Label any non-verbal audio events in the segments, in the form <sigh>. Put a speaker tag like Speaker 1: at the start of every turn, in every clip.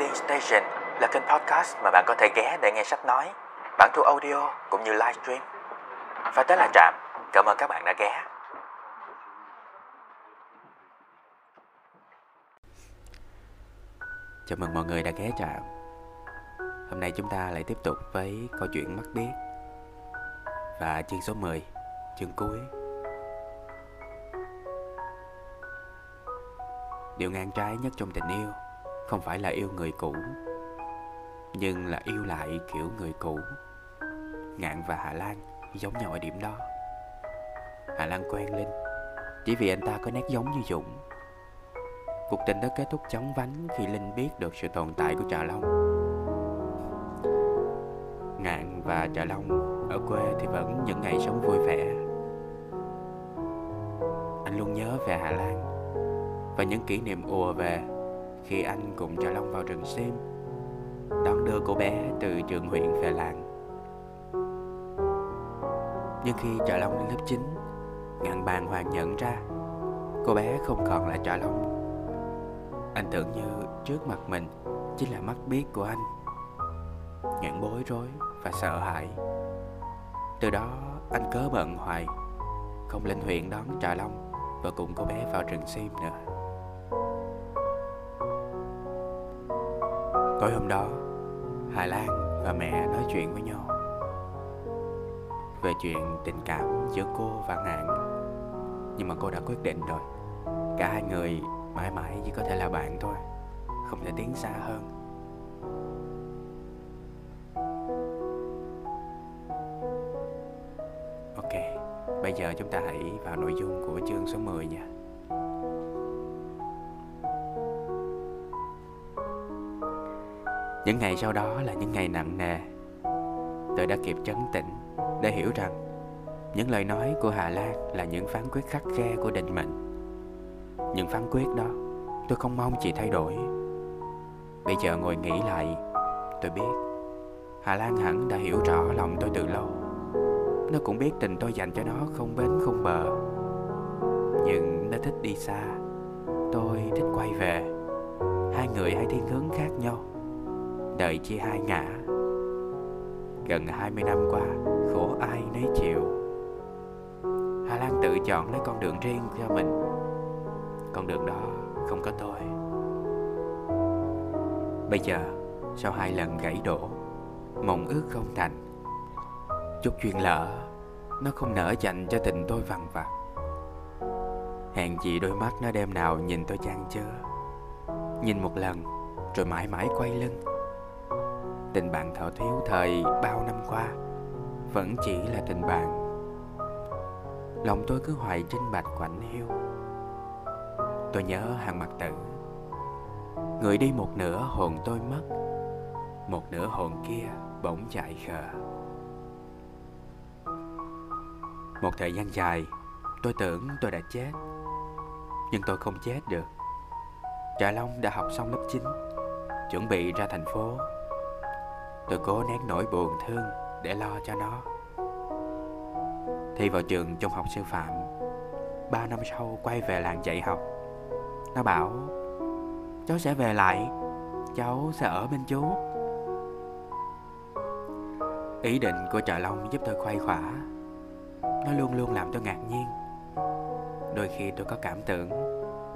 Speaker 1: Reading Station là kênh podcast mà bạn có thể ghé để nghe sách nói, bản thu audio cũng như livestream. Và tới là Trạm, cảm ơn các bạn đã ghé.
Speaker 2: Chào mừng mọi người đã ghé Trạm. Hôm nay chúng ta lại tiếp tục với câu chuyện mắt biết và chương số 10, chương cuối. Điều ngang trái nhất trong tình yêu không phải là yêu người cũ, nhưng là yêu lại kiểu người cũ. Ngạn và Hà lan giống nhau ở điểm đó. Hà lan quen linh, chỉ vì anh ta có nét giống như dũng. Cuộc tình đã kết thúc chóng vánh khi linh biết được sự tồn tại của trà long. Ngạn và trà long ở quê thì vẫn những ngày sống vui vẻ. Anh luôn nhớ về Hà lan và những kỷ niệm ùa về khi anh cùng Trà Long vào rừng xem đón đưa cô bé từ trường huyện về làng. Nhưng khi Trà Long lên lớp 9, ngạn bàn hoàng nhận ra cô bé không còn là Trà Long. Anh tưởng như trước mặt mình chính là mắt biết của anh. Ngạn bối rối và sợ hãi. Từ đó anh cớ bận hoài, không lên huyện đón Trà Long và cùng cô bé vào rừng xem nữa. Tối hôm đó, Hà Lan và mẹ nói chuyện với nhau về chuyện tình cảm giữa cô và Ngạn. Nhưng mà cô đã quyết định rồi. Cả hai người mãi mãi chỉ có thể là bạn thôi, không thể tiến xa hơn. Ok, bây giờ chúng ta hãy vào nội dung của chương số 10 nha. Những ngày sau đó là những ngày nặng nề. Tôi đã kịp trấn tĩnh Để hiểu rằng Những lời nói của Hà Lan Là những phán quyết khắc khe của định mệnh. Những phán quyết đó Tôi không mong chị thay đổi. Bây giờ ngồi nghĩ lại, Tôi biết Hà Lan hẳn đã hiểu rõ lòng tôi từ lâu. Nó cũng biết tình tôi dành cho nó không bến không bờ. Nhưng nó thích đi xa. Tôi thích quay về. Hai người hai thiên hướng khác nhau đời chia hai ngã. Gần 20 năm qua, Khổ ai nấy chịu. Hà Lan tự chọn lấy con đường riêng cho mình. Con đường đó không có tôi. Bây giờ, Sau hai lần gãy đổ, Mộng ước không thành. Chút chuyện lỡ, Nó không nở dành cho tình tôi vằn vặt. Hèn gì đôi mắt nó đêm nào nhìn tôi chan chưa Nhìn một lần, Rồi mãi mãi quay lưng tình bạn thọ thiếu thời bao năm qua vẫn chỉ là tình bạn. Lòng tôi cứ hoài trinh bạch quạnh hiu. Tôi nhớ hàng mặt tử. Người đi một nửa hồn tôi mất, một nửa hồn kia bỗng chạy khờ. Một thời gian dài, tôi tưởng tôi đã chết, nhưng tôi không chết được. Trà long đã học xong lớp 9 chuẩn bị ra thành phố. Tôi cố nén nỗi buồn thương để lo cho nó. Thi vào trường trung học sư phạm. Ba năm sau quay về làng dạy học. Nó bảo, Cháu sẽ về lại. Cháu sẽ ở bên chú. Ý định của trời Long giúp tôi khuây khỏa. Nó luôn luôn làm tôi ngạc nhiên. Đôi khi tôi có cảm tưởng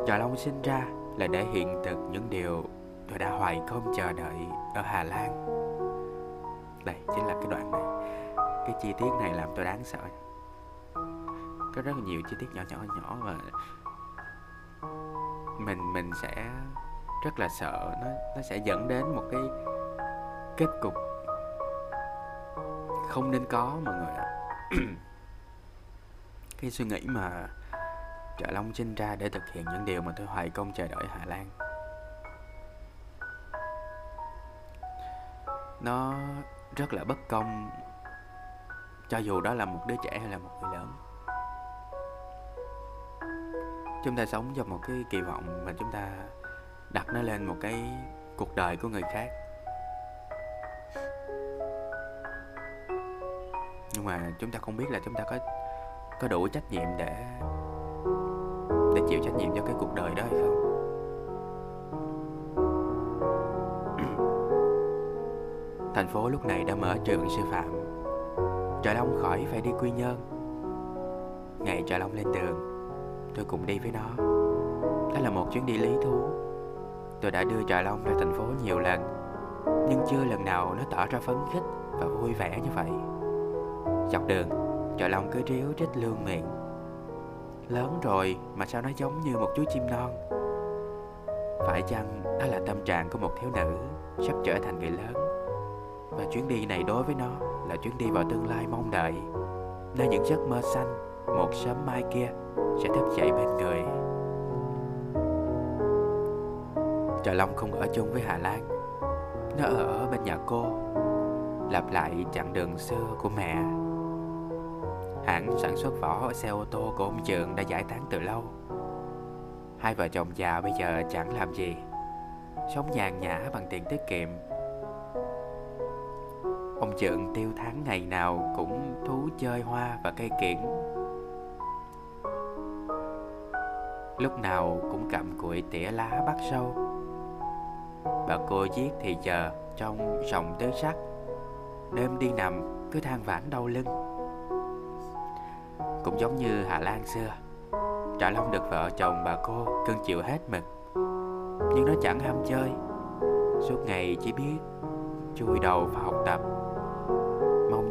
Speaker 2: trời Long sinh ra là để hiện thực những điều tôi đã hoài không chờ đợi ở Hà Lan đây chính là cái đoạn này. Cái chi tiết này làm tôi đáng sợ. Có rất là nhiều chi tiết nhỏ nhỏ nhỏ và mình mình sẽ rất là sợ. Nó nó sẽ dẫn đến một cái kết cục không nên có, mọi người ạ. <clears throat> Cái suy nghĩ mà trợ long sinh ra để thực hiện những điều mà tôi hoài công chờ đợi hà lan. Nó rất là bất công, cho dù đó là một đứa trẻ hay là một người lớn. Chúng ta sống trong một cái kỳ vọng mà chúng ta đặt nó lên một cái cuộc đời của người khác. Nhưng mà chúng ta không biết là chúng ta có có đủ trách nhiệm để để chịu trách nhiệm cho cái cuộc đời đó hay không. Thành phố lúc này đã mở trường sư phạm. Trời Long khỏi phải đi Quy Nhơn. Ngày Trời Long lên đường, Tôi cùng đi với nó. Đó là một chuyến đi lý thú. Tôi đã đưa Trời Long ra thành phố nhiều lần, Nhưng chưa lần nào nó tỏ ra phấn khích và vui vẻ như vậy. Dọc đường Trời Long cứ ríu rít lương miệng. Lớn rồi mà sao nó giống như một chú chim non? Phải chăng đó là tâm trạng của một thiếu nữ Sắp trở thành người lớn? Và chuyến đi này đối với nó Là chuyến đi vào tương lai mong đợi. Nơi những giấc mơ xanh, Một sớm mai kia Sẽ thức dậy bên người. Trời Long không ở chung với Hà Lan, Nó ở bên nhà cô, Lặp lại chặng đường xưa của mẹ. Hãng sản xuất vỏ xe ô tô của ông Trường đã giải tán từ lâu. Hai vợ chồng già bây giờ chẳng làm gì, Sống nhàn nhã bằng tiền tiết kiệm. Ông Trượng tiêu tháng ngày nào cũng thú chơi hoa và cây kiển. Lúc nào cũng cầm cụi tỉa lá bắt sâu. Bà cô giết thì giờ trong sòng tứ sắc. Đêm đi nằm, cứ than vãn đau lưng. Cũng giống như Hà Lan xưa Trả Long được vợ chồng bà cô cưng chịu hết mực. Nhưng nó chẳng ham chơi. Suốt ngày chỉ biết chui đầu vào học tập.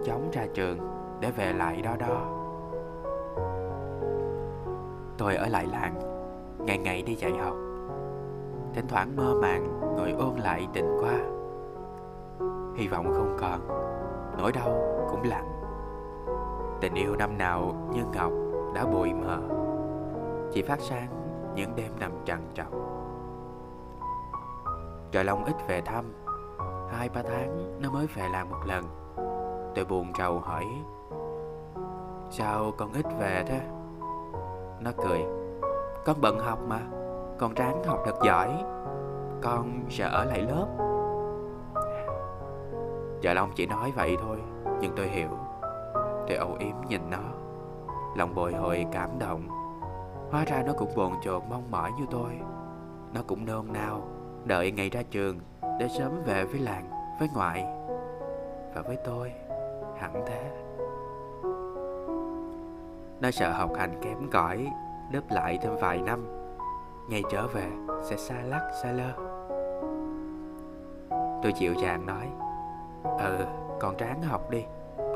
Speaker 2: Chóng ra trường để về lại đó đó. Tôi ở lại làng, Ngày ngày đi dạy học. Thỉnh thoảng mơ màng ngồi ôn lại tình qua. Hy vọng không còn, Nỗi đau cũng lặng. Tình yêu năm nào như ngọc đã bụi mờ, Chỉ phát sáng những đêm nằm trằn trọc. Trời Long ít về thăm, Hai ba tháng nó mới về làm một lần. Tôi buồn rầu hỏi Sao con ít về thế? Nó cười Con bận học mà Con ráng học thật giỏi Con sẽ ở lại lớp. Trời Long chỉ nói vậy thôi Nhưng tôi hiểu. Tôi âu yếm nhìn nó. Lòng bồi hồi cảm động. Hóa ra nó cũng bồn chồn mong mỏi như tôi. Nó cũng nôn nao Đợi ngày ra trường Để sớm về với làng, với ngoại Và với tôi. Hẳn thế. Nó sợ học hành kém cỏi Đớp lại thêm vài năm Ngày trở về sẽ xa lắc xa lơ. Tôi chịu chàng nói Ừ, con ráng học đi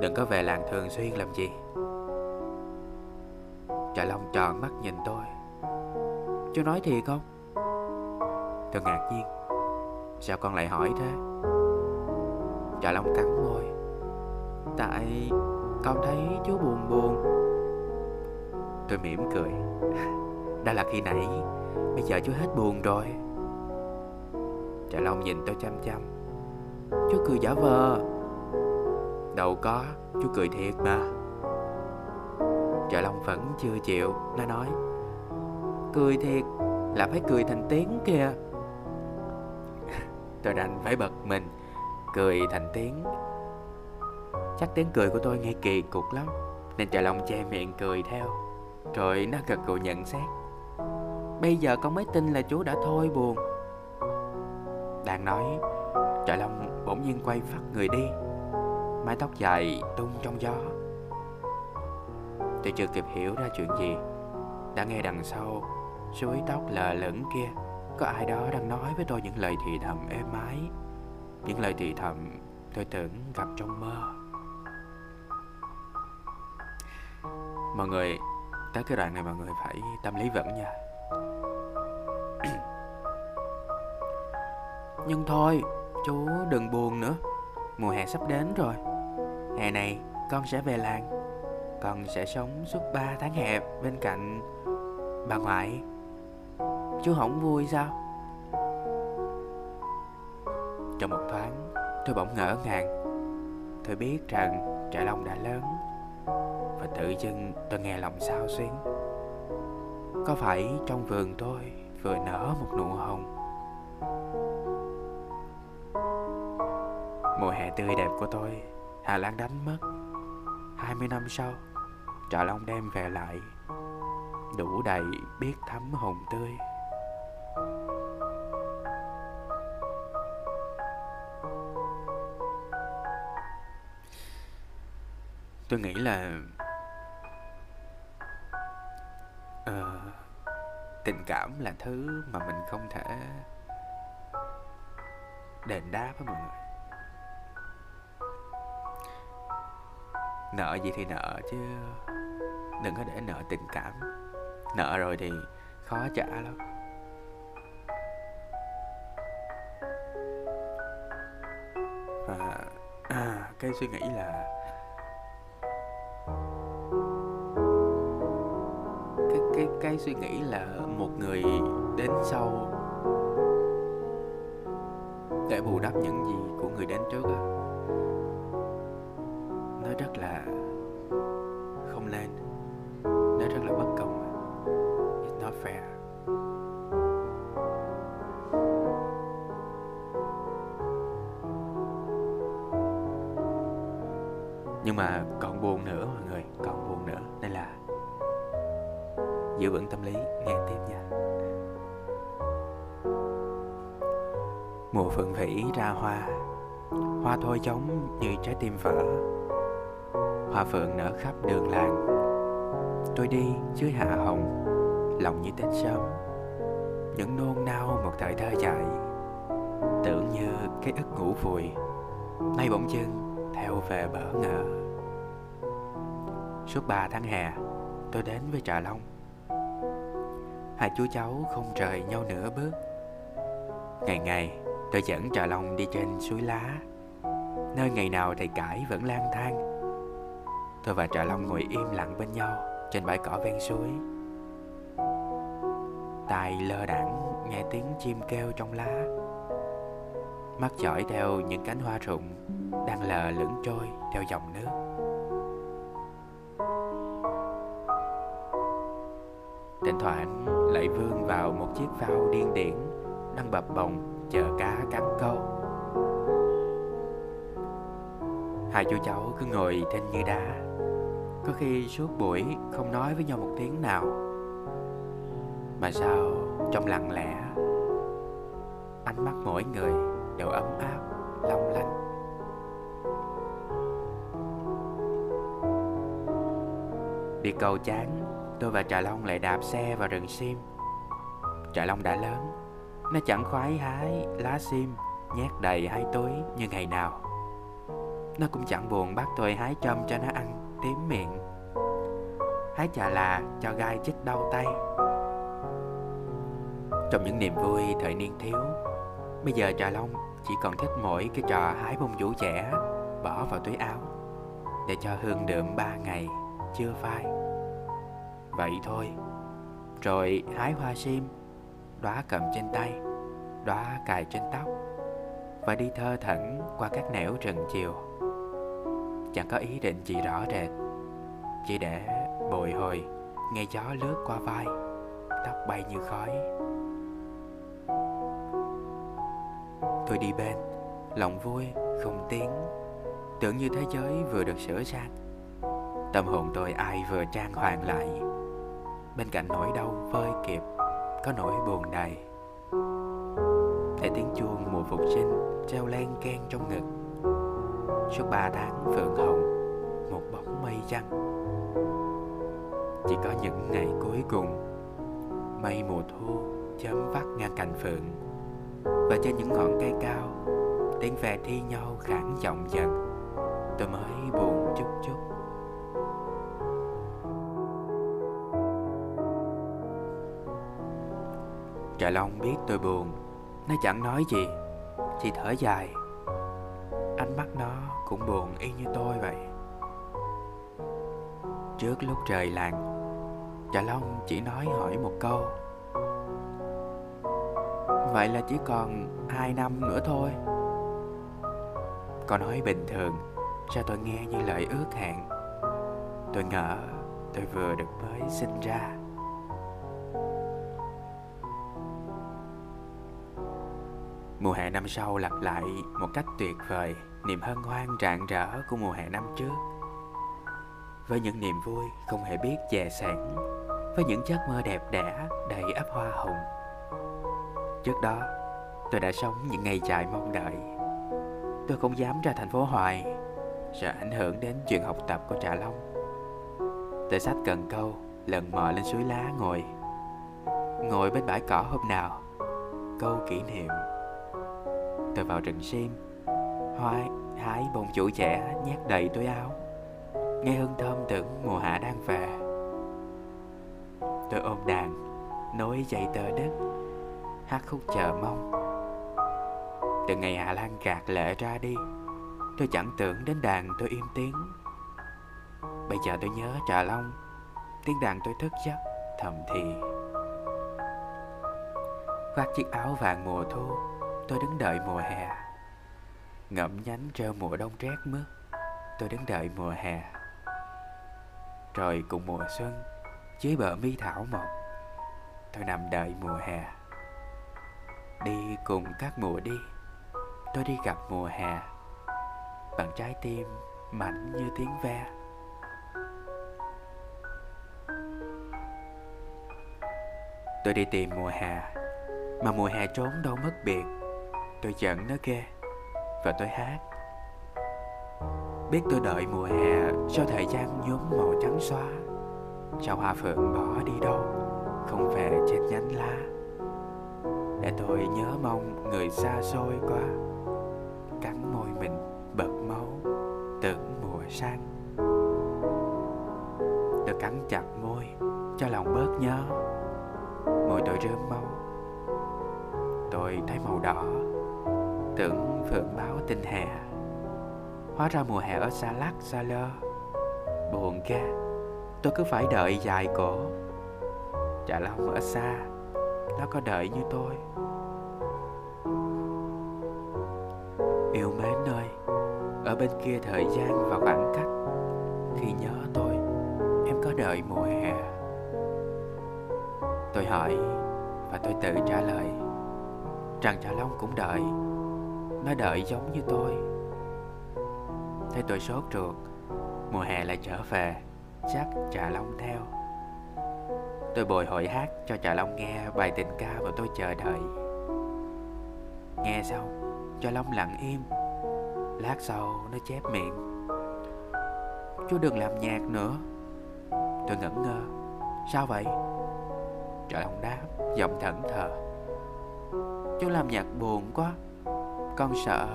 Speaker 2: Đừng có về làng thường xuyên làm gì. Trà Long tròn mắt nhìn tôi. Chú nói thiệt không? Tôi ngạc nhiên. Sao con lại hỏi thế? Trà Long cắn môi. Tại con thấy chú buồn buồn. Tôi mỉm cười. <laughs> Đó là khi nãy, Bây giờ chú hết buồn rồi. Trà Long nhìn tôi chăm chăm. Chú cười giả vờ. Đâu có, Chú cười thiệt mà. Trà Long vẫn chưa chịu. Nó nói, Cười thiệt là phải cười thành tiếng kìa. <laughs> Tôi đành phải bật mình. Cười thành tiếng. Chắc tiếng cười của tôi nghe kỳ cục lắm, Nên trời Long che miệng cười theo. Rồi nó gật gù nhận xét. Bây giờ con mới tin là chú đã thôi buồn. Đang nói trời Long bỗng nhiên quay phát người đi. Mái tóc dài tung trong gió. Tôi chưa kịp hiểu ra chuyện gì. Đã nghe đằng sau, Suối tóc lờ lửng kia, Có ai đó đang nói với tôi những lời thì thầm êm ái. Những lời thì thầm tôi tưởng gặp trong mơ. Mọi người, Tới cái đoạn này mọi người phải tâm lý vững nha. <clears throat> Nhưng thôi, Chú đừng buồn nữa. Mùa hè sắp đến rồi. Hè này con sẽ về làng. Con sẽ sống suốt 3 tháng hè bên cạnh bà ngoại. Chú không vui sao? Trong một thoáng, tôi bỗng ngỡ ngàng. Tôi biết rằng trại long đã lớn. Và tự dưng tôi nghe lòng sao xuyến. Có phải trong vườn tôi vừa nở một nụ hồng? Mùa hè tươi đẹp của tôi, Hà Lan đánh mất. 20 năm sau, Trà Long đem về lại. Đủ đầy biết thấm hồng tươi. Tôi nghĩ là tình cảm là thứ mà mình không thể đền đáp á mọi người. Nợ gì thì nợ chứ đừng có để nợ tình cảm. Nợ rồi thì khó trả lắm. Và à, <clears throat> cái suy nghĩ là cái suy nghĩ là một người đến sau để bù đắp những gì của người đến trước á nó rất là không nên nó rất là bất công à? it's not fair. Nhưng mà còn buồn nữa, mọi người. Giữ vững tâm lý, nghe tiếp nha. Mùa phượng vĩ ra hoa hoa thôi giống như trái tim vỡ. Hoa phượng nở khắp đường làng, tôi đi dưới hạ hồng, lòng như tết sớm. Những nôn nao một thời thơ dại, tưởng như cái ức ngủ vùi, nay bỗng dưng theo về bỡ ngỡ. Suốt ba tháng hè, tôi đến với trà long hai chú cháu không rời nhau nửa bước. Ngày ngày, tôi dẫn trà long đi trên suối lá. Nơi ngày nào thầy cải vẫn lang thang. Tôi và trà long ngồi im lặng bên nhau trên bãi cỏ ven suối. Tai lơ đãng nghe tiếng chim kêu trong lá. Mắt dõi theo những cánh hoa rụng đang lờ lững trôi theo dòng nước. Thỉnh thoảng lại vươn vào một chiếc phao điên điển, đang bập bồng chờ cá cắn câu. Hai chú cháu cứ ngồi trên như đá, có khi suốt buổi không nói với nhau một tiếng nào. Mà sao trong lặng lẽ, ánh mắt mỗi người đều ấm áp, long lanh. Đi cầu chán tôi và trà long lại đạp xe vào rừng sim. Trà long đã lớn. Nó chẳng khoái hái, lá sim, nhét đầy hai túi như ngày nào. Nó cũng chẳng buồn bắt tôi hái trâm cho nó ăn, tím miệng. Hái trà là cho gai chích đau tay. Trong những niềm vui thời niên thiếu, bây giờ trà long chỉ còn thích mỗi cái trò hái bông vũ trẻ bỏ vào túi áo để cho hương đượm ba ngày chưa phai vậy thôi. Rồi hái hoa sim, đóa cầm trên tay, đóa cài trên tóc và đi thơ thẩn qua các nẻo rừng chiều. Chẳng có ý định gì rõ rệt, chỉ để bồi hồi nghe gió lướt qua vai, tóc bay như khói. Tôi đi bên, lòng vui, không tiếng. Tưởng như thế giới vừa được sửa sang. Tâm hồn tôi ai vừa trang hoàng lại bên cạnh nỗi đau vơi kịp, có nỗi buồn đầy. Để tiếng chuông mùa phục sinh treo len ken trong ngực. Suốt ba tháng phượng hồng, một bóng mây trắng. Chỉ có những ngày cuối cùng, mây mùa thu chấm vắt ngang cành phượng. Và trên những ngọn cây cao, tiếng ve thi nhau khản giọng dần. Tôi mới Dạ Long biết tôi buồn. Nó chẳng nói gì, Chỉ thở dài. Ánh mắt nó cũng buồn y như tôi vậy. Trước lúc trời làng Dạ Long chỉ nói hỏi một câu. Vậy là chỉ còn hai năm nữa thôi. Con nói bình thường, Sao tôi nghe như lời ước hẹn? Tôi ngỡ tôi vừa được mới sinh ra. Mùa hè năm sau lặp lại một cách tuyệt vời, Niềm hân hoan rạng rỡ của mùa hè năm trước. Với những niềm vui không hề biết dè sẻn Với những giấc mơ đẹp đẽ đầy ấp hoa hồng. Trước đó, tôi đã sống những ngày dài mong đợi. Tôi không dám ra thành phố hoài, Sợ ảnh hưởng đến chuyện học tập của Trà Long. Tôi sách cần câu, Lần mò lên suối lá ngồi. Ngồi bên bãi cỏ hôm nào, Câu kỷ niệm. Tôi vào rừng sim hoa hái bông chủ trẻ, nhét đầy túi áo. Nghe hương thơm tưởng mùa hạ đang về. Tôi ôm đàn Nối dây tơ đất Hát khúc chờ mong. Từ ngày Hạ Lan gạt lệ ra đi, Tôi chẳng tưởng đến đàn tôi im tiếng. Bây giờ tôi nhớ Trà Long, Tiếng đàn tôi thức giấc, thầm thì. Khoác chiếc áo vàng mùa thu Tôi đứng đợi mùa hè. Ngậm nhánh treo mùa đông rét mướt. Tôi đứng đợi mùa hè. Rồi cùng mùa xuân, Dưới bờ mi thảo mộng Tôi nằm đợi mùa hè. Đi cùng các mùa đi. Tôi đi gặp mùa hè. Bằng trái tim mạnh như tiếng ve. Tôi đi tìm mùa hè, Mà mùa hè trốn đâu mất biệt. Tôi giận nó ghê. Và tôi hát. Biết tôi đợi mùa hè, cho thời gian nhuốm màu trắng xóa. Cho hoa phượng bỏ đi đâu, Không về trên nhánh lá. Để tôi nhớ mong người xa xôi quá. Cắn môi mình bật máu, Tưởng mùa sang. Tôi cắn chặt môi, Cho lòng bớt nhớ. Môi tôi rơm máu tôi thấy màu đỏ. Tưởng phượng báo tinh hè. Hóa ra mùa hè ở xa lắc xa lơ. Buồn ghê. Tôi cứ phải đợi dài cổ. Chả lòng ở xa. Nó có đợi như tôi. Yêu mến ơi, ở bên kia thời gian và khoảng cách. Khi nhớ tôi, em có đợi mùa hè. Tôi hỏi và tôi tự trả lời tràng Trà Long cũng đợi. Nó đợi giống như tôi. Thấy tôi sốt ruột, Mùa hè lại trở về, Chắc Trà Long theo. Tôi bồi hồi hát cho Trà Long nghe bài tình ca mà tôi chờ đợi. Nghe xong, Trà Long lặng im. Lát sau, nó chép miệng. Chú đừng làm nhạc nữa. Tôi ngẩn ngơ. Sao vậy? trà Long đáp, Giọng thẫn thờ. Chú làm nhạc buồn quá. Con sợ.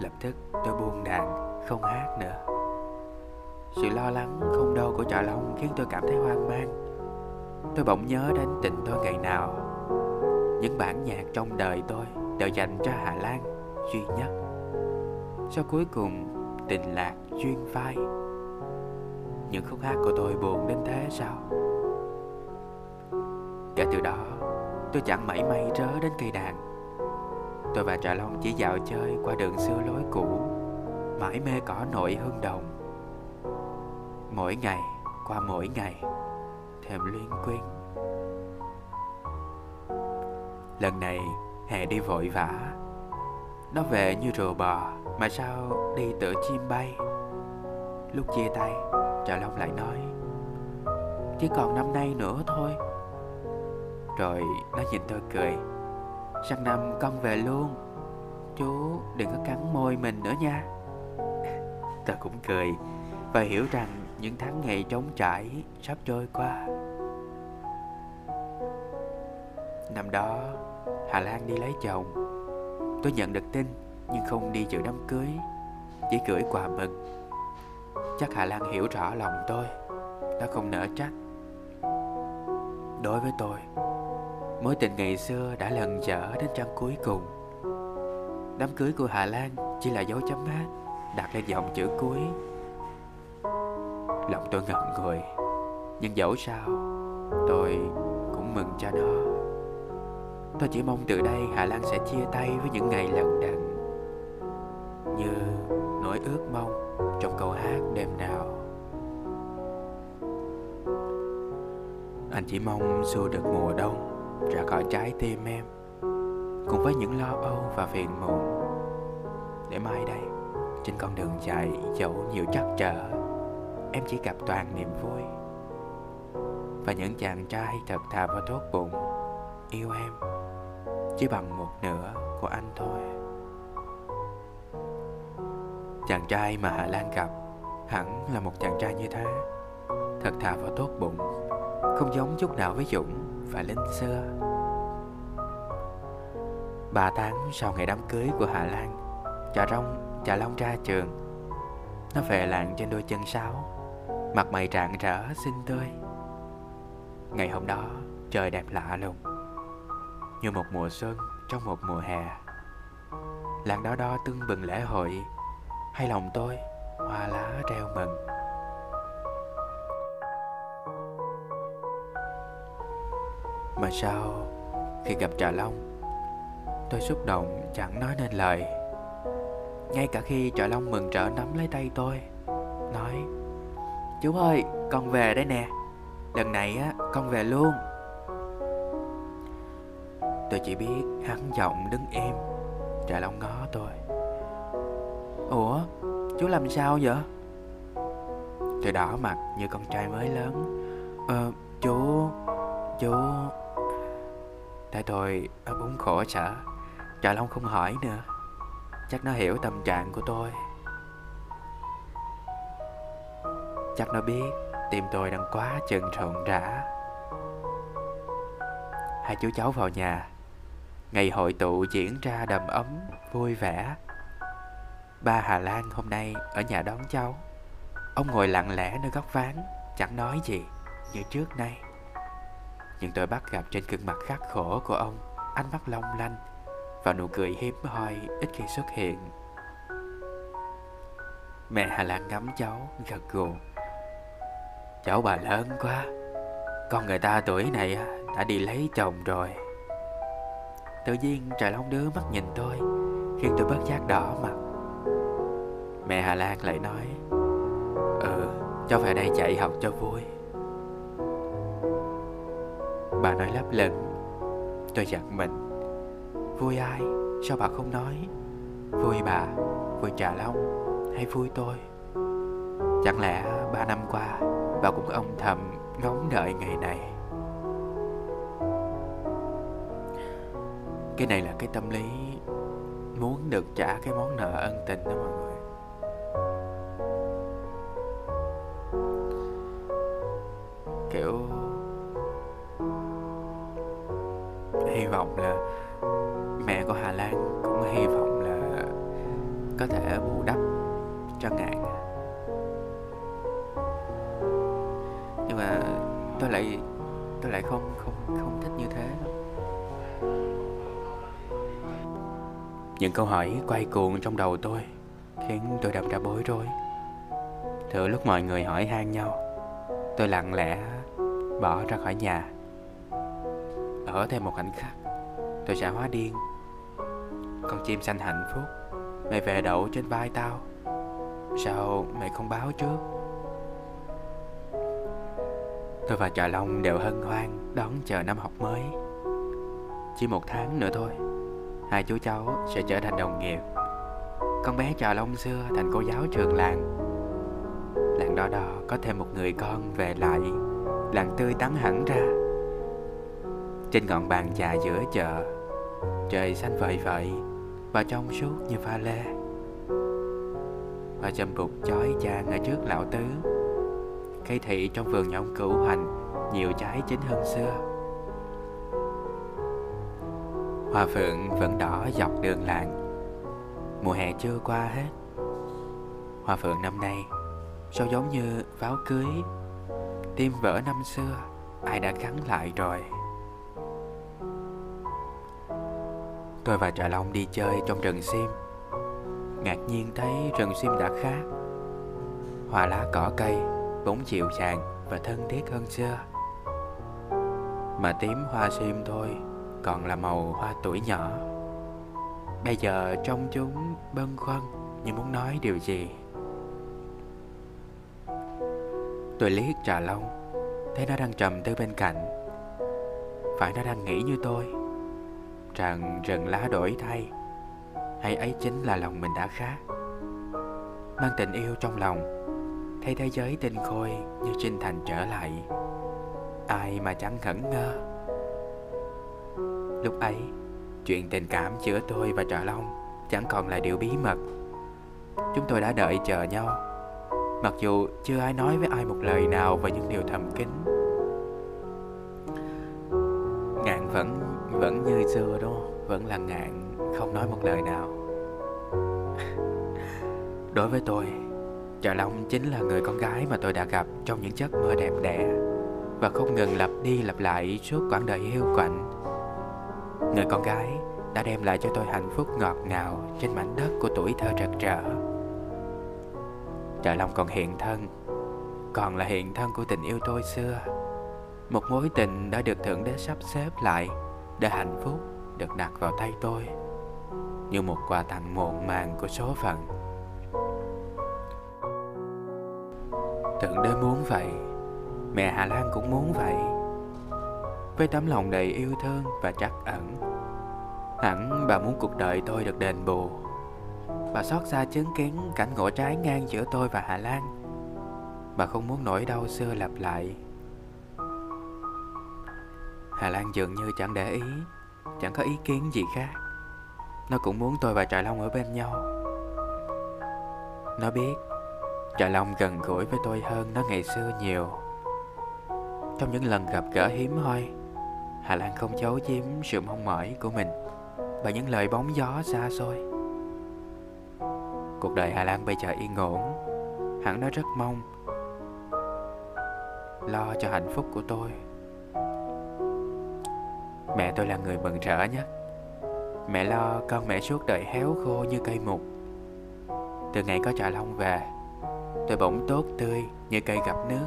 Speaker 2: Lập tức tôi buông đàn, Không hát nữa. Sự lo lắng không đâu của Trà Long Khiến tôi cảm thấy hoang mang. Tôi bỗng nhớ đến tình tôi ngày nào. Những bản nhạc trong đời tôi Đều dành cho Hà Lan, Duy nhất. Sau cuối cùng, tình lạc duyên phai. Những khúc hát của tôi buồn đến thế sao? Kể từ đó tôi chẳng mảy may rớ đến cây đàn. Tôi và Trà Long chỉ dạo chơi qua đường xưa lối cũ, Mãi mê cỏ nội hương đồng. Mỗi ngày, qua mỗi ngày Thêm luyến quyến Lần này, hè đi vội vã. Nó về như rùa bò, Mà sao đi tựa chim bay? Lúc chia tay, Trà Long lại nói, Chỉ còn năm nay nữa thôi rồi nó nhìn tôi cười. Sang năm con về luôn. Chú đừng có cắn môi mình nữa nha. <laughs> Tôi cũng cười Và hiểu rằng những tháng ngày trống trải Sắp trôi qua. Năm đó, Hà Lan đi lấy chồng. Tôi nhận được tin Nhưng không đi dự đám cưới, Chỉ gửi quà mừng. Chắc Hà Lan hiểu rõ lòng tôi, Nó không nỡ trách. Đối với tôi Mối tình ngày xưa đã lần dở đến trang cuối cùng. Đám cưới của Hà Lan chỉ là dấu chấm hết, Đặt lên dòng chữ cuối. Lòng tôi ngậm ngùi Nhưng dẫu sao, Tôi cũng mừng cho nó. Tôi chỉ mong từ đây Hà Lan sẽ chia tay với những ngày lận đận, Như nỗi ước mong trong câu hát đêm nào. Anh chỉ mong xua được mùa đông ra khỏi trái tim em, cùng với những lo âu và phiền muộn. Để mai đây, trên con đường chạy dẫu nhiều trắc trở, em chỉ gặp toàn niềm vui. Và những chàng trai thật thà và tốt bụng yêu em chỉ bằng một nửa của anh thôi. Chàng trai mà hạ Lan gặp Hẳn là một chàng trai như thế, Thật thà và tốt bụng, Không giống chút nào với Dũng và Linh xưa Ba tháng sau ngày đám cưới của Hà Lan Trà Rong, Trà Long ra trường. Nó về làng trên đôi chân sáo Mặt mày rạng rỡ, xinh tươi. Ngày hôm đó trời đẹp lạ lùng. Như một mùa xuân trong một mùa hè. Làng đó đó tưng bừng lễ hội Hay lòng tôi hoa lá reo mừng. Mà sao khi gặp Trà Long, Tôi xúc động chẳng nói nên lời. Ngay cả khi Trà Long mừng rỡ nắm lấy tay tôi, Nói, Chú ơi, con về đây nè. Lần này á, con về luôn. Tôi chỉ biết hắn giọng đứng im. Trà Long ngó tôi. Ủa, chú làm sao vậy? Tôi đỏ mặt như con trai mới lớn. Ờ chú Chú Tại tôi ấp úng khổ sở. Trời Long không hỏi nữa. Chắc nó hiểu tâm trạng của tôi. Chắc nó biết Tim tôi đang quá chừng rộn rã. Hai chú cháu vào nhà. Ngày hội tụ diễn ra đầm ấm, vui vẻ. Ba Hà Lan hôm nay ở nhà đón cháu. Ông ngồi lặng lẽ nơi góc ván Chẳng nói gì như trước nay. Nhưng tôi bắt gặp trên gương mặt khắc khổ của ông Ánh mắt long lanh Và nụ cười hiếm hoi ít khi xuất hiện. Mẹ Hà Lan ngắm cháu gật gù. Cháu bà lớn quá Con người ta tuổi này đã đi lấy chồng rồi. Tự nhiên trời long đứa mắt nhìn tôi Khiến tôi bất giác đỏ mặt. Mẹ Hà Lan lại nói Ừ, cháu phải đây chạy học cho vui. Bà nói lấp lửng. Tôi giận mình. Vui ai, sao bà không nói? Vui bà, vui Trà Long Hay vui tôi? Chẳng lẽ ba năm qua Bà cũng âm thầm ngóng đợi ngày này? Cái này là cái tâm lý Muốn được trả cái món nợ ân tình đó mọi người. Vọng là Mẹ của Hà Lan cũng hy vọng là Có thể bù đắp cho ngạn. Nhưng mà tôi lại Tôi lại không không không thích như thế. Những câu hỏi quay cuồng trong đầu tôi Khiến tôi đậm ra bối rối. Từ lúc mọi người hỏi han nhau, Tôi lặng lẽ bỏ ra khỏi nhà. Ở thêm một khoảnh khắc Tôi sẽ hóa điên. Con chim xanh hạnh phúc, Mày về đậu trên vai tao. Sao mày không báo trước? Tôi và Trà Long đều hân hoan Đón chờ năm học mới. Chỉ một tháng nữa thôi, hai chú cháu sẽ trở thành đồng nghiệp. Con bé trà long xưa thành cô giáo trường làng. Làng đỏ đỏ có thêm một người con về lại, làng tươi tắn hẳn ra. Trên ngọn bàn trà giữa chợ trời xanh vậy vậy và trong suốt như pha lê. Và châm bụt chói chang ở trước lão tứ. Cây thị trong vườn nhà ông cửu hành, nhiều trái chín hơn xưa. Hoa phượng vẫn đỏ dọc đường làng. Mùa hè chưa qua hết. Hoa phượng năm nay, Sao giống như pháo cưới? Tim vỡ năm xưa, Ai đã gắn lại rồi? Tôi và Trà Long đi chơi trong rừng sim. Ngạc nhiên thấy rừng sim đã khác. Hoa lá, cỏ cây Vốn chịu dàng và thân thiết hơn xưa. Mà tím hoa sim thôi, còn là màu hoa tuổi nhỏ. Bây giờ trong chúng bâng khuâng như muốn nói điều gì. Tôi liếc trà long, Thấy nó đang trầm tư bên cạnh. Phải, nó đang nghĩ như tôi. Rằng rừng lá đổi thay. Hay ấy chính là lòng mình đã khác Mang tình yêu trong lòng Thấy thế giới tinh khôi như sinh thành trở lại. Ai mà chẳng ngẩn ngơ. Lúc ấy, chuyện tình cảm giữa tôi và trợ Long chẳng còn là điều bí mật. chúng tôi đã đợi chờ nhau. Mặc dù chưa ai nói với ai một lời nào về những điều thầm kín. Ngạn vẫn vẫn như xưa đó vẫn là ngạn không nói một lời nào <laughs> đối với tôi Trà Long chính là người con gái mà tôi đã gặp trong những giấc mơ đẹp đẽ và không ngừng lặp đi lặp lại suốt quãng đời hiu quạnh. Người con gái đã đem lại cho tôi hạnh phúc ngọt ngào trên mảnh đất của tuổi thơ trật rỡ. Trà Long còn hiện thân, còn là hiện thân của tình yêu tôi xưa. Một mối tình đã được Thượng Đế sắp xếp lại để hạnh phúc được đặt vào tay tôi như một quà tặng muộn màng của số phận. Thượng Đế muốn vậy, mẹ Hà Lan cũng muốn vậy. Với tấm lòng đầy yêu thương và trắc ẩn, hẳn bà muốn cuộc đời tôi được đền bù. Bà xót xa chứng kiến cảnh ngộ trái ngang giữa tôi và Hà Lan. Bà không muốn nỗi đau xưa lặp lại. Hà Lan dường như chẳng để ý, chẳng có ý kiến gì khác. Nó cũng muốn tôi và Trại Long ở bên nhau. Nó biết Trại Long gần gũi với tôi hơn nó ngày xưa nhiều Trong những lần gặp gỡ hiếm hoi Hà Lan không giấu giếm sự mong mỏi của mình Và những lời bóng gió xa xôi Cuộc đời Hà Lan bây giờ yên ổn Hẳn nó rất mong Lo cho hạnh phúc của tôi Mẹ tôi là người mừng rỡ nhất Mẹ lo con mẹ suốt đời héo khô như cây mục. Từ ngày có trà long về, Tôi bỗng tốt tươi như cây gặp nước.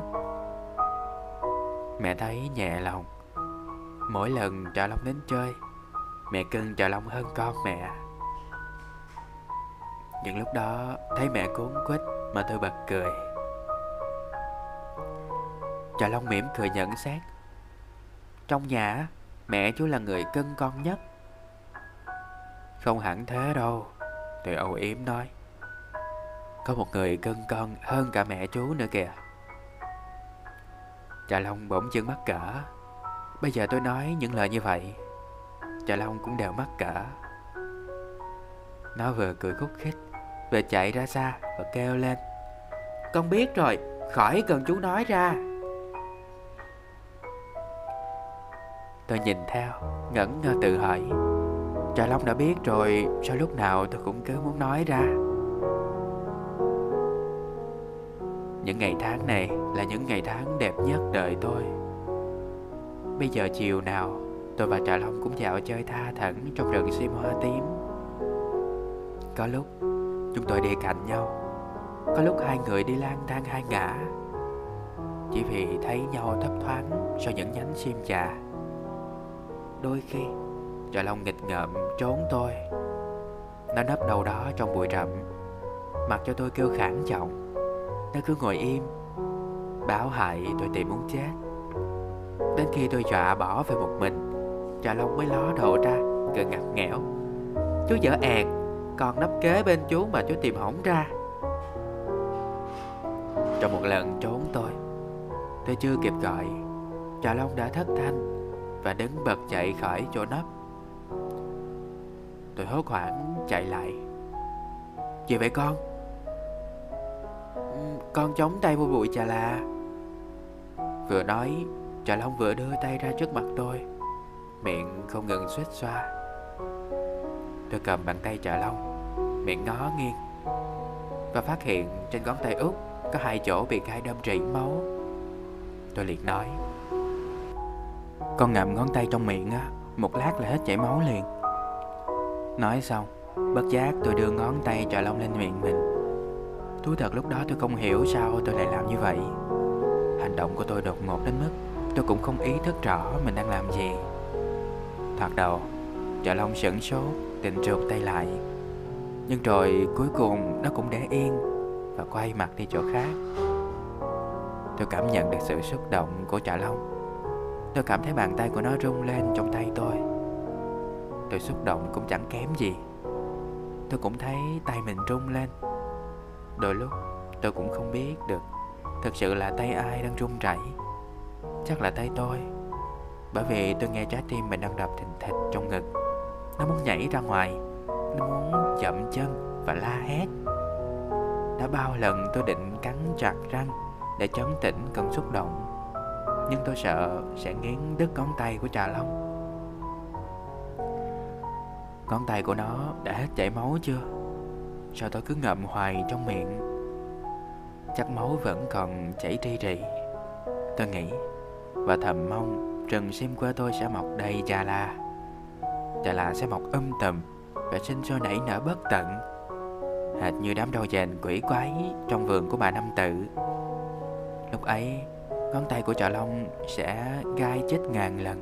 Speaker 2: Mẹ thấy nhẹ lòng. Mỗi lần Trà Long đến chơi, Mẹ cưng Trà Long hơn con mẹ. Những lúc đó, thấy mẹ cuốn quýt mà tôi bật cười. Trà Long mỉm cười nhận xét. Trong nhà mẹ chú là người cưng con nhất. Không hẳn thế đâu Tôi âu yếm nói. Có một người cưng con hơn cả mẹ chú nữa kìa. Trà Long bỗng dưng mắc cỡ. Bây giờ tôi nói những lời như vậy Trà Long cũng đều mắc cỡ. Nó vừa cười khúc khích, Vừa chạy ra xa và kêu lên. Con biết rồi, Khỏi cần chú nói ra. Tôi nhìn theo, Ngẩn ngơ tự hỏi. Trà Long đã biết rồi, Sao lúc nào tôi cũng cứ muốn nói ra? Những ngày tháng này là những ngày tháng đẹp nhất đời tôi. Bây giờ chiều nào, Tôi và Trà Long cũng dạo chơi tha thẩn trong rừng sim hoa tím. Có lúc, chúng tôi đi cạnh nhau. Có lúc hai người đi lang thang hai ngã Chỉ vì thấy nhau thấp thoáng sau những nhánh sim trà. Đôi khi. Trà Long nghịch ngợm trốn tôi Nó nấp đâu đó trong bụi rậm. Mặc cho tôi kêu khản giọng. Nó cứ ngồi im. Báo hại tôi tìm muốn chết. Đến khi tôi dọa bỏ về một mình Trà Long mới ló đầu ra, Cười ngặt nghẽo. Chú dở ẹt Còn nấp kế bên chú mà chú tìm hỏng ra. Trong một lần trốn tôi Tôi chưa kịp gọi Trà Long đã thất thanh. Và đứng bật chạy khỏi chỗ nấp. Tôi hốt hoảng chạy lại. Gì vậy con? Ừ, con chống tay vô bụi trà là. Vừa nói Trà Long vừa đưa tay ra trước mặt tôi. Miệng không ngừng suýt xoa. Tôi cầm bàn tay Trà Long, Miệng ngó nghiêng Và phát hiện trên ngón tay út Có hai chỗ bị gai đâm rỉ máu. Tôi liền nói con ngậm ngón tay trong miệng á, Một lát là hết chảy máu liền. Nói xong, Bất giác tôi đưa ngón tay Trà Long lên miệng mình. Thú thật lúc đó tôi không hiểu sao tôi lại làm như vậy. Hành động của tôi đột ngột đến mức Tôi cũng không ý thức rõ mình đang làm gì. Thoạt đầu Chợ Long sửng sốt, Định trượt tay lại. Nhưng rồi cuối cùng nó cũng để yên Và quay mặt đi chỗ khác. Tôi cảm nhận được sự xúc động của Trà Long. Tôi cảm thấy bàn tay của nó rung lên trong tay tôi. Tôi xúc động cũng chẳng kém gì. Tôi cũng thấy tay mình rung lên. Đôi lúc, tôi cũng không biết được Thực sự là tay ai đang run rẩy. Chắc là tay tôi, Bởi vì tôi nghe trái tim mình đang đập thình thịch trong ngực. Nó muốn nhảy ra ngoài, Nó muốn chậm chân và la hét. Đã bao lần tôi định cắn chặt răng Để chấn tĩnh cơn xúc động. Nhưng tôi sợ sẽ nghiến đứt ngón tay của trà long. Ngón tay của nó đã hết chảy máu chưa? Sao tôi cứ ngậm hoài trong miệng? Chắc máu vẫn còn chảy tri rì Tôi nghĩ Và thầm mong rừng sim của tôi sẽ mọc đầy trà la. Trà la sẽ mọc um âm tầm Và sinh sôi nảy nở bất tận. Hệt như đám rau dền quỷ quái Trong vườn của bà Năm Tự. Lúc ấy Ngón tay của trà long sẽ gai chết ngàn lần,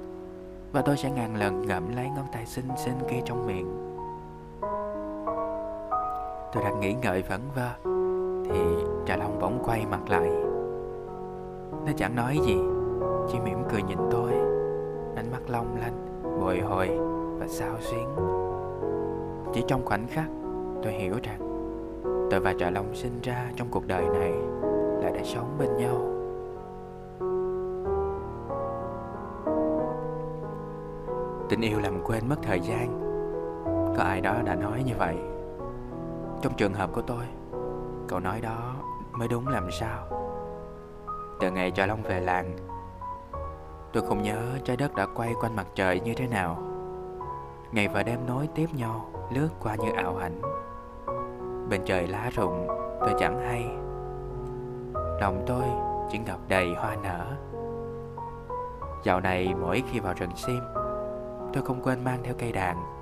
Speaker 2: Và tôi sẽ ngàn lần ngậm lấy ngón tay xinh xinh kia trong miệng. Tôi đang nghĩ ngợi vẩn vơ, Thì trà long bỗng quay mặt lại. Nó chẳng nói gì, Chỉ mỉm cười nhìn tôi, Ánh mắt long lanh, Bồi hồi Và sao xuyến. Chỉ trong khoảnh khắc, Tôi hiểu rằng Tôi và trà long sinh ra trong cuộc đời này Là đã sống bên nhau. Tình yêu làm quên mất thời gian. Có ai đó đã nói như vậy? Trong trường hợp của tôi Câu nói đó mới đúng làm sao? Từ ngày Trà Long về làng, Tôi không nhớ trái đất đã quay quanh mặt trời như thế nào. Ngày và đêm nối tiếp nhau, Lướt qua như ảo ảnh. Bên trời lá rụng, Tôi chẳng hay. Lòng tôi chỉ ngập đầy hoa nở. Dạo này mỗi khi vào rừng sim Tôi không quên mang theo cây đàn.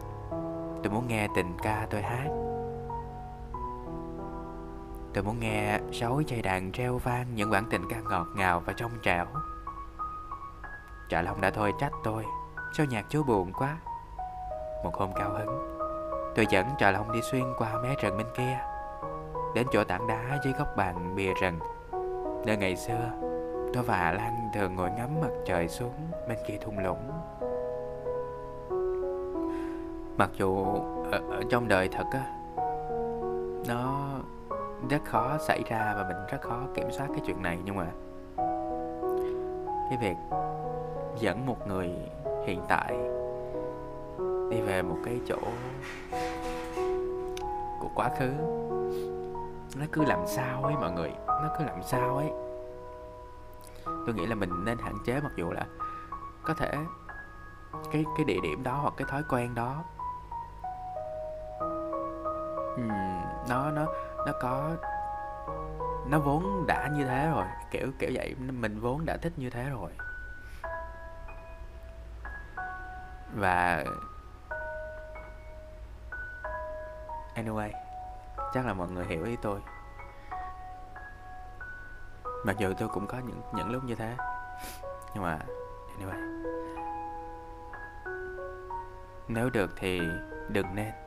Speaker 2: Tôi muốn nghe tình ca tôi hát. Tôi muốn nghe sáu dây đàn reo vang những bản tình ca ngọt ngào và trong trẻo. Trả lòng đã thôi trách tôi, Sao nhạc chú buồn quá. Một hôm cao hứng, Tôi dẫn Trà Long đi xuyên qua mé rừng bên kia. Đến chỗ tảng đá dưới góc bàn bìa rừng, Nơi ngày xưa, Tôi và Lan thường ngồi ngắm mặt trời xuống bên kia thung lũng. Mặc dù ở, ở trong đời thật á Nó rất khó xảy ra và mình rất khó kiểm soát cái chuyện này Nhưng mà Cái việc dẫn một người hiện tại đi về một cái chỗ của quá khứ nó cứ làm sao ấy mọi người nó cứ làm sao ấy. Tôi nghĩ là mình nên hạn chế mặc dù là có thể cái cái địa điểm đó hoặc cái thói quen đó Ừ, nó nó nó có, nó vốn đã như thế rồi, kiểu kiểu vậy, mình vốn đã thích như thế rồi. Và anyway, chắc là mọi người hiểu ý tôi. Mặc dù tôi cũng có những những lúc như thế, nhưng mà anyway. Nếu được thì đừng nên.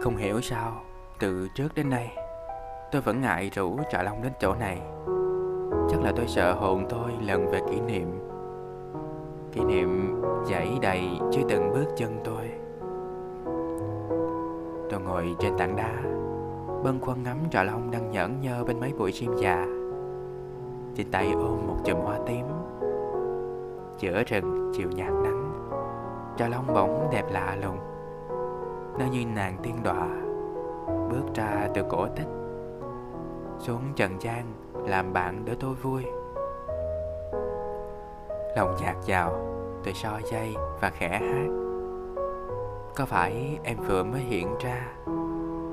Speaker 2: Không hiểu sao, từ trước đến nay, tôi vẫn ngại rủ trà long đến chỗ này. Chắc là tôi sợ hồn tôi lần về kỷ niệm. Kỷ niệm dãy đầy chưa từng bước chân tôi. Tôi ngồi trên tảng đá, bâng khuâng ngắm trà long đang nhẫn nhơ bên mấy bụi sim già. Trên tay ôm một chùm hoa tím. Giữa rừng chiều nhạt nắng, trà long bỗng đẹp lạ lùng nó như nàng tiên đọa bước ra từ cổ tích, xuống trần gian làm bạn để tôi vui. Lòng dạt vào tôi so dây và khẽ hát. Có phải em vừa mới hiện ra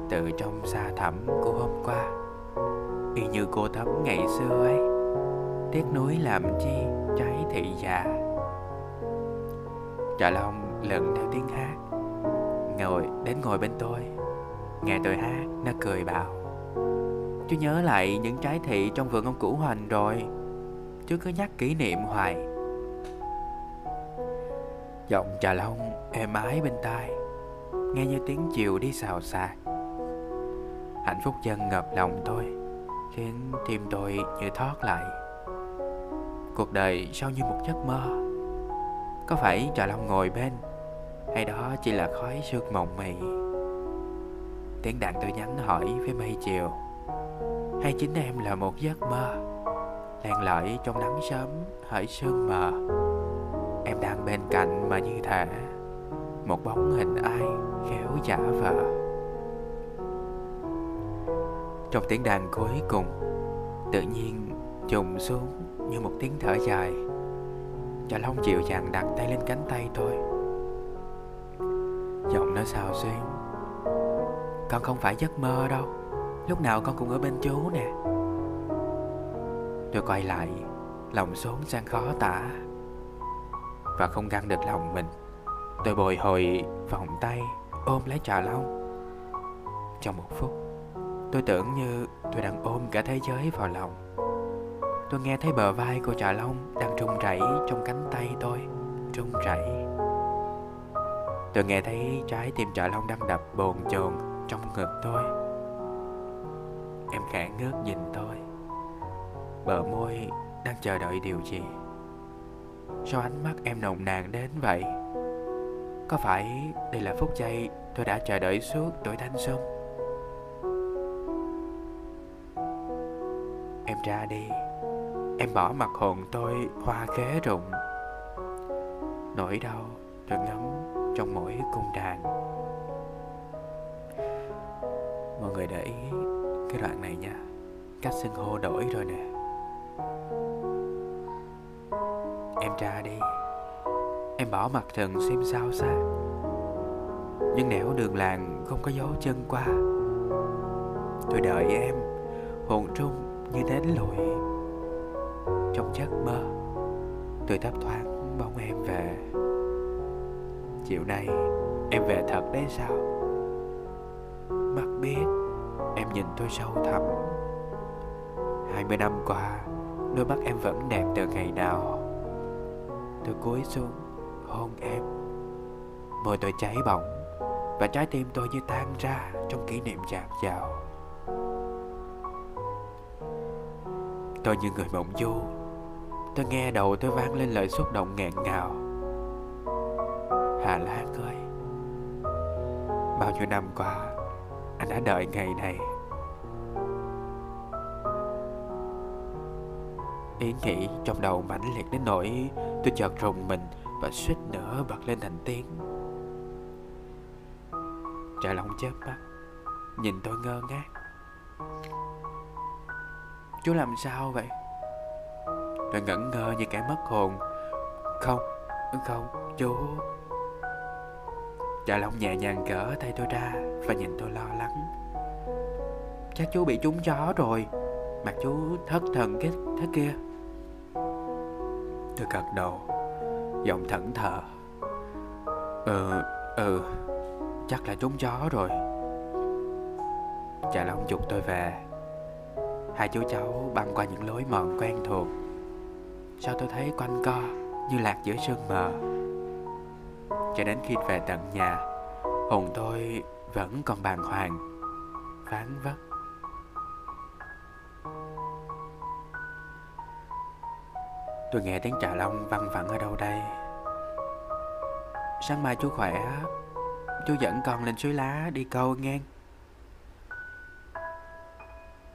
Speaker 2: từ trong xa thẳm của hôm qua? Y như cô thấm ngày xưa ấy, tiếc nuối làm chi trái thị già trà long lần theo tiếng hát ngồi, đến ngồi bên tôi. Nghe tôi hát, nó cười bảo, chú nhớ lại những trái thị trong vườn ông củ hoành rồi. Chú cứ nhắc kỷ niệm hoài. Giọng trà long êm ái bên tai, nghe như tiếng chiều đi xào xạc. Hạnh phúc dân ngập lòng tôi, khiến tim tôi như thoát lại. Cuộc đời sao như một giấc mơ? Có phải trà long ngồi bên hay đó chỉ là khói sương mộng mị tiếng đàn tôi nhắn hỏi với mây chiều. Hay chính em là một giấc mơ. Len lỏi trong nắng sớm, hỡi sương mờ. Em đang bên cạnh mà như thể một bóng hình ai khéo giả vờ. Trong tiếng đàn cuối cùng, tự nhiên trùng xuống như một tiếng thở dài. Cho Long chịu dàng đặt tay lên cánh tay tôi. Giọng nó xào xuyến. Con không phải giấc mơ đâu. Lúc nào con cũng ở bên chú nè. Tôi quay lại Lòng xuống, sang khó tả. Và không ngăn được lòng mình Tôi bồi hồi vòng tay Ôm lấy trà long. Trong một phút Tôi tưởng như tôi đang ôm cả thế giới vào lòng. Tôi nghe thấy bờ vai của trà long đang rung rẩy trong cánh tay tôi Rung rẩy. Tôi nghe thấy trái tim trà long đang đập bồn chồn trong ngực tôi. Em khẽ ngước nhìn tôi. Bờ môi đang chờ đợi điều gì? Sao ánh mắt em nồng nàn đến vậy? Có phải đây là phút giây tôi đã chờ đợi suốt tuổi thanh xuân? Em ra đi. Em bỏ mặt hồn tôi hoa khế rụng. Nỗi đau tôi ngắm trong mỗi cung đàn Mọi người để ý cái đoạn này nha. Cách xưng hô đổi rồi nè. Em ra đi. Em bỏ mặt thần xem sao xa. Nhưng nẻo đường làng không có dấu chân qua. Tôi đợi em Hồn trung như đến lụi Trong giấc mơ, Tôi thấp thoáng bóng em về. Chiều nay em về thật đấy sao? Mắt biết em nhìn tôi sâu thẳm. Hai mươi năm qua, Đôi mắt em vẫn đẹp từ ngày nào. Tôi cúi xuống, hôn em. Môi tôi cháy bỏng Và trái tim tôi như tan ra Trong kỷ niệm dạt dào Tôi như người mộng du. Tôi nghe đầu tôi vang lên lời xúc động nghẹn ngào lá Lan ơi Bao nhiêu năm qua Anh đã đợi ngày này. Ý nghĩ trong đầu mãnh liệt đến nỗi Tôi chợt rùng mình Và suýt nữa bật lên thành tiếng. Trả lòng chớp mắt Nhìn tôi ngơ ngác. Chú làm sao vậy? Tôi ngẩn ngơ như kẻ mất hồn. Không, không, chú chà Long nhẹ nhàng gỡ tay tôi ra Và nhìn tôi lo lắng. Chắc chú bị trúng gió rồi Mặt chú thất thần cái thế kia. Tôi gật đầu Giọng thẫn thờ. Ừ, ừ Chắc là trúng gió rồi. Chà Long dục tôi về. Hai chú cháu băng qua những lối mòn quen thuộc. Sao tôi thấy quanh co Như lạc giữa sương mờ? Cho đến khi về tận nhà. Hồn tôi vẫn còn bàng hoàng ván vất Tôi nghe tiếng trà long văng vẳng ở đâu đây? Sáng mai chú khỏe, Chú dẫn con lên suối lá đi câu ngang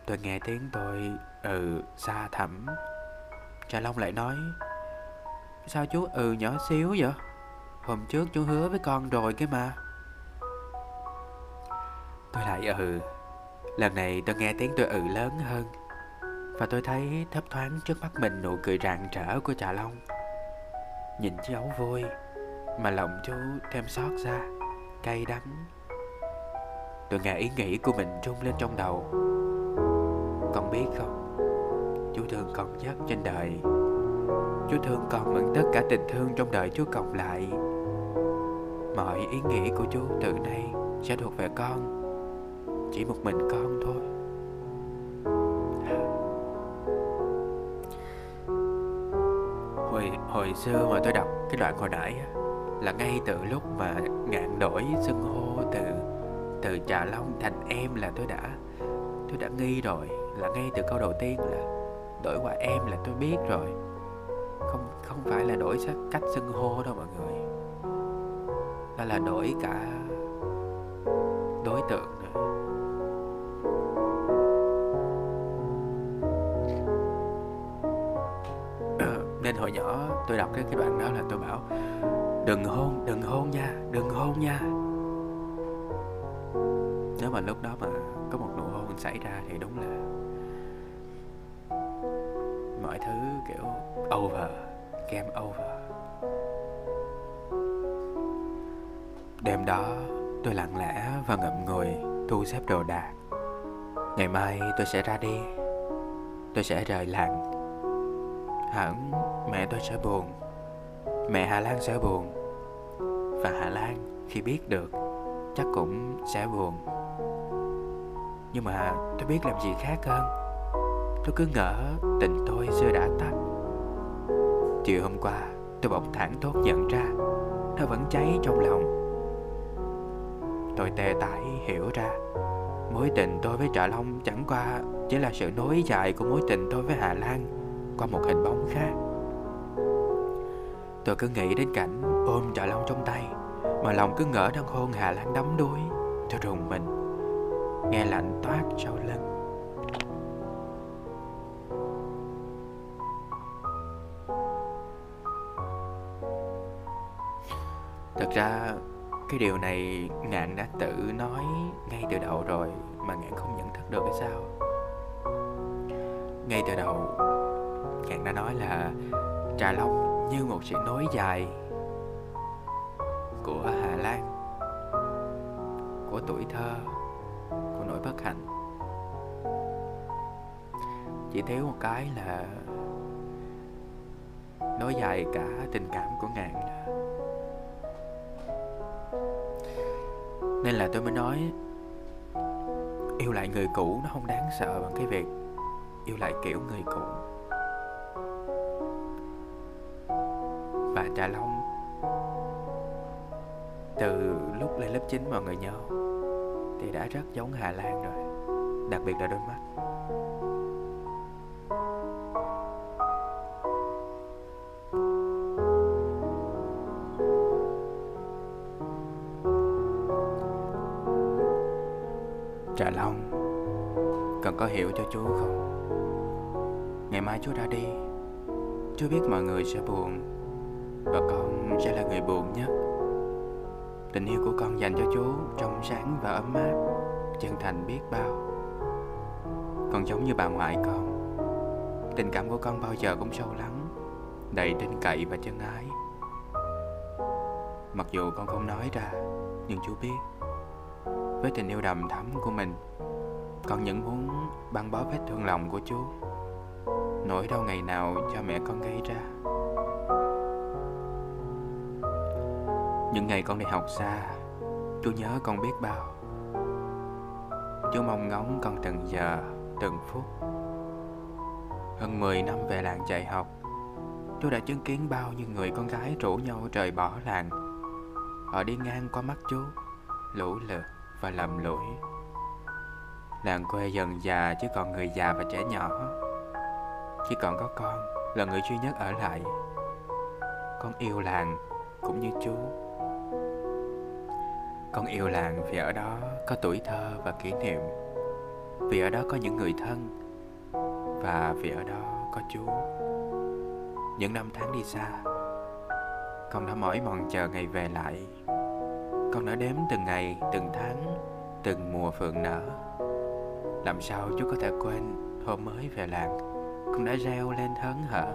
Speaker 2: Tôi nghe tiếng tôi ừ xa thẳm. Trà Long lại nói, Sao chú ừ nhỏ xíu vậy? Hôm trước chú hứa với con rồi cái mà. Tôi lại ừ. Lần này tôi nghe tiếng tôi ừ lớn hơn. Và tôi thấy thấp thoáng trước mắt mình nụ cười rạng rỡ của Trà Long. Nhìn cháu vui Mà lòng chú thêm xót ra Cay đắng. Tôi nghe ý nghĩ của mình rung lên trong đầu. Con biết không? Chú thương con nhất trên đời. Chú thương con bằng tất cả tình thương trong đời chú cộng lại. Mọi ý nghĩ của chú từ nay sẽ thuộc về con. Chỉ một mình con thôi. Hồi, hồi xưa mà tôi đọc cái đoạn hồi nãy á, Là ngay từ lúc mà ngạn đổi xưng hô từ từ Trà Long thành em là tôi đã tôi đã nghi rồi là ngay từ câu đầu tiên là đổi qua em là tôi biết rồi. Không không phải là đổi cách xưng hô đâu mọi người đó là đổi cả đối tượng nữa. <clears throat> Nên hồi nhỏ tôi đọc cái cái đoạn đó là tôi bảo Đừng hôn, đừng hôn nha, đừng hôn nha. Nếu mà lúc đó mà có một nụ hôn xảy ra thì đúng là Mọi thứ kiểu over, game over. Đêm đó, tôi lặng lẽ và ngậm ngùi thu xếp đồ đạc. Ngày mai tôi sẽ ra đi. Tôi sẽ rời làng. Hẳn mẹ tôi sẽ buồn. Mẹ Hà Lan sẽ buồn. Và Hà Lan khi biết được, Chắc cũng sẽ buồn. Nhưng mà tôi biết làm gì khác hơn. Tôi cứ ngỡ tình tôi xưa đã tắt. Chiều hôm qua, tôi bỗng thẳng thốt nhận ra, Nó vẫn cháy trong lòng. Tôi tê tải hiểu ra. Mối tình tôi với Trà Long chẳng qua Chỉ là sự nối dài của mối tình tôi với Hà Lan Qua một hình bóng khác. Tôi cứ nghĩ đến cảnh ôm Trà Long trong tay, Mà lòng cứ ngỡ đang hôn Hà Lan đắm đuối, Tôi rùng mình, Nghe lạnh toát sau lưng. Thật ra cái điều này ngạn đã tự nói ngay từ đầu rồi, mà ngạn không nhận thức được hay sao? Ngay từ đầu, ngạn đã nói là trà long như một sự nối dài của hà lan, của tuổi thơ, của nỗi bất hạnh. Chỉ thiếu một cái là nối dài cả tình cảm của ngạn Nên là tôi mới nói, Yêu lại người cũ nó không đáng sợ bằng cái việc Yêu lại kiểu người cũ. Và Trà Long, Từ lúc lên lớp 9 mọi người nhớ, Thì đã rất giống Hà Lan rồi, Đặc biệt là đôi mắt. Trà Long. Cần có hiểu cho chú không? Ngày mai chú ra đi. Chú biết mọi người sẽ buồn, Và con sẽ là người buồn nhất. Tình yêu của con dành cho chú Trong sáng và ấm áp, Chân thành biết bao. Con giống như bà ngoại con. Tình cảm của con bao giờ cũng sâu lắng, Đầy tin cậy và chân ái. Mặc dù con không nói ra, Nhưng chú biết với tình yêu đầm thắm của mình. Con vẫn muốn băng bó vết thương lòng của chú. Nỗi đau ngày nào cho mẹ con gây ra. Những ngày con đi học xa Chú nhớ con biết bao. Chú mong ngóng con từng giờ, từng phút. Hơn 10 năm về làng dạy học Chú đã chứng kiến bao nhiêu người con gái rủ nhau rời bỏ làng. Họ đi ngang qua mắt chú Lũ lượt và lầm lỗi Làng quê dần già chỉ còn người già và trẻ nhỏ. Chỉ còn có con là người duy nhất ở lại. Con yêu làng cũng như chú. Con yêu làng vì ở đó có tuổi thơ và kỷ niệm. Vì ở đó có những người thân Và vì ở đó có chú. Những năm tháng đi xa, Con đã mỏi mòn chờ ngày về lại con đã đếm từng ngày, từng tháng, từng mùa phượng nở. Làm sao chú có thể quên hôm mới về làng? Con đã reo lên hớn hở.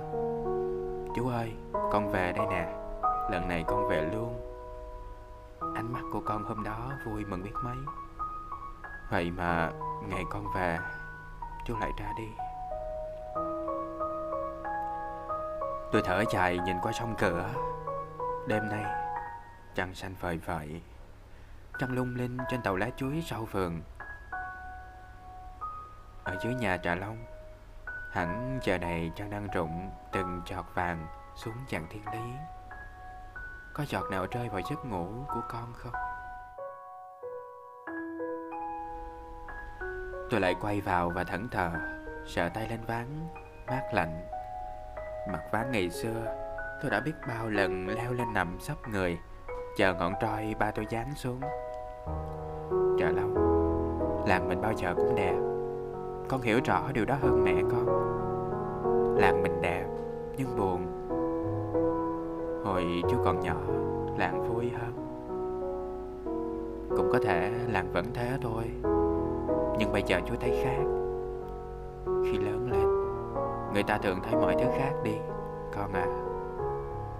Speaker 2: Chú ơi, con về đây nè. Lần này con về luôn. Ánh mắt của con hôm đó vui mừng biết mấy. Vậy mà ngày con về Chú lại ra đi. Tôi thở dài nhìn qua sông cửa. Đêm nay Trăng xanh vời vợi Trăng lung linh trên tàu lá chuối sau vườn. Ở dưới nhà Trà Long, Hẳn giờ này trăng đang rụng Từng giọt vàng xuống chàng thiên lý. Có giọt nào rơi vào giấc ngủ của con không? Tôi lại quay vào và thẫn thờ, Sợ tay lên ván, Mát lạnh. Mặt ván ngày xưa, Tôi đã biết bao lần leo lên nằm sắp người. Chờ ngọn trôi ba tôi dán xuống. Chờ lâu Làng mình bao giờ cũng đẹp. Con hiểu rõ điều đó hơn mẹ con. Làng mình đẹp, Nhưng buồn. Hồi chú còn nhỏ, làng vui hơn. Cũng có thể làng vẫn thế thôi, nhưng bây giờ chú thấy khác. Khi lớn lên, người ta thường thấy mọi thứ khác đi, con à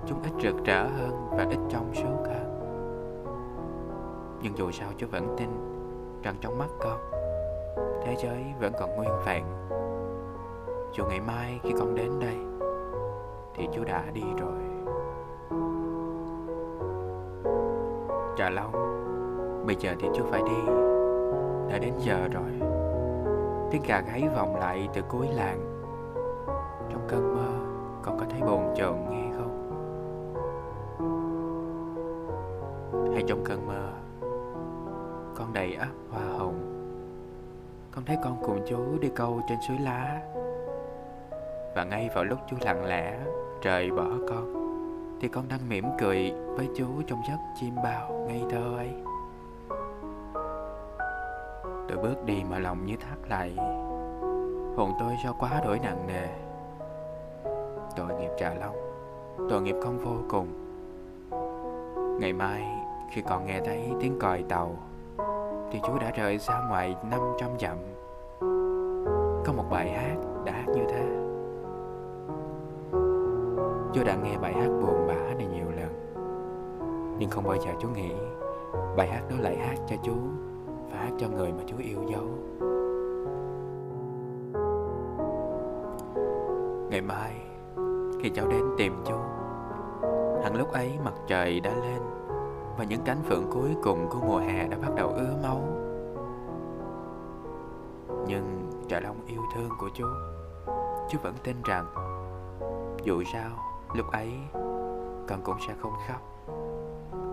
Speaker 2: chúng ít rực rỡ hơn và ít trong suốt hơn nhưng dù sao chú vẫn tin rằng trong mắt con, thế giới vẫn còn nguyên vẹn. Dù ngày mai khi con đến đây, thì chú đã đi rồi. Trà long, bây giờ thì chú phải đi. Đã đến giờ rồi. Tiếng gà gáy vọng lại từ cuối làng. Trong cơn mơ, con có thấy bồn chồn nghe. Trong cơn mơ. Con đầy ắp hoa hồng. Con thấy con cùng chú đi câu trên suối lá. Và ngay vào lúc chú lặng lẽ, trời bỏ con, thì con đang mỉm cười với chú trong giấc chim bao ngây thơ ấy. Tôi bước đi mà lòng như thắt lại. Hồn tôi sao quá đổi nặng nề. Tội nghiệp trà long tội nghiệp con vô cùng. Ngày mai khi còn nghe thấy tiếng còi tàu, thì chú đã rời xa ngoài năm trăm dặm. Có một bài hát đã hát như thế. Chú đã nghe bài hát buồn bã này nhiều lần, nhưng không bao giờ chú nghĩ bài hát đó lại hát cho chú và hát cho người mà chú yêu dấu. Ngày mai, khi cháu đến tìm chú hẳn lúc ấy mặt trời đã lên và những cánh phượng cuối cùng của mùa hè đã bắt đầu ứa máu. Nhưng trà long yêu thương của chú chú vẫn tin rằng dù sao, lúc ấy, con cũng sẽ không khóc.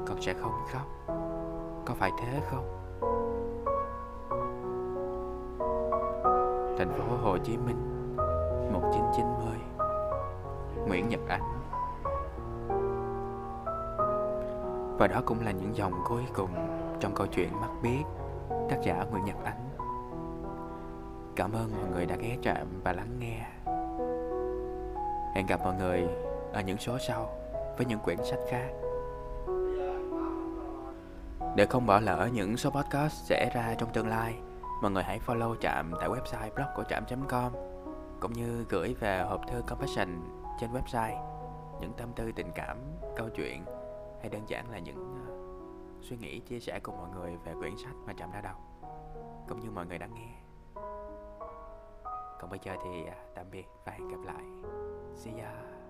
Speaker 2: Con sẽ không khóc. Có phải thế không? Thành phố Hồ Chí Minh 1990 Nguyễn Nhật Ánh. Và đó cũng là những dòng cuối cùng trong câu chuyện Mắt Biết tác giả Nguyễn Nhật Ánh. Cảm ơn mọi người đã ghé trạm và lắng nghe. Hẹn gặp mọi người ở những số sau với những quyển sách khác. Để không bỏ lỡ những số podcast sẽ ra trong tương lai Mọi người hãy follow Trạm tại website blog của Trạm.com Cũng như gửi về hộp thư Compassion trên website Những tâm tư tình cảm, câu chuyện. Hay đơn giản là những uh, suy nghĩ chia sẻ cùng mọi người về quyển sách mà Trạm đã đọc Cũng như mọi người đã nghe. Còn bây giờ thì uh, tạm biệt và hẹn gặp lại. See ya.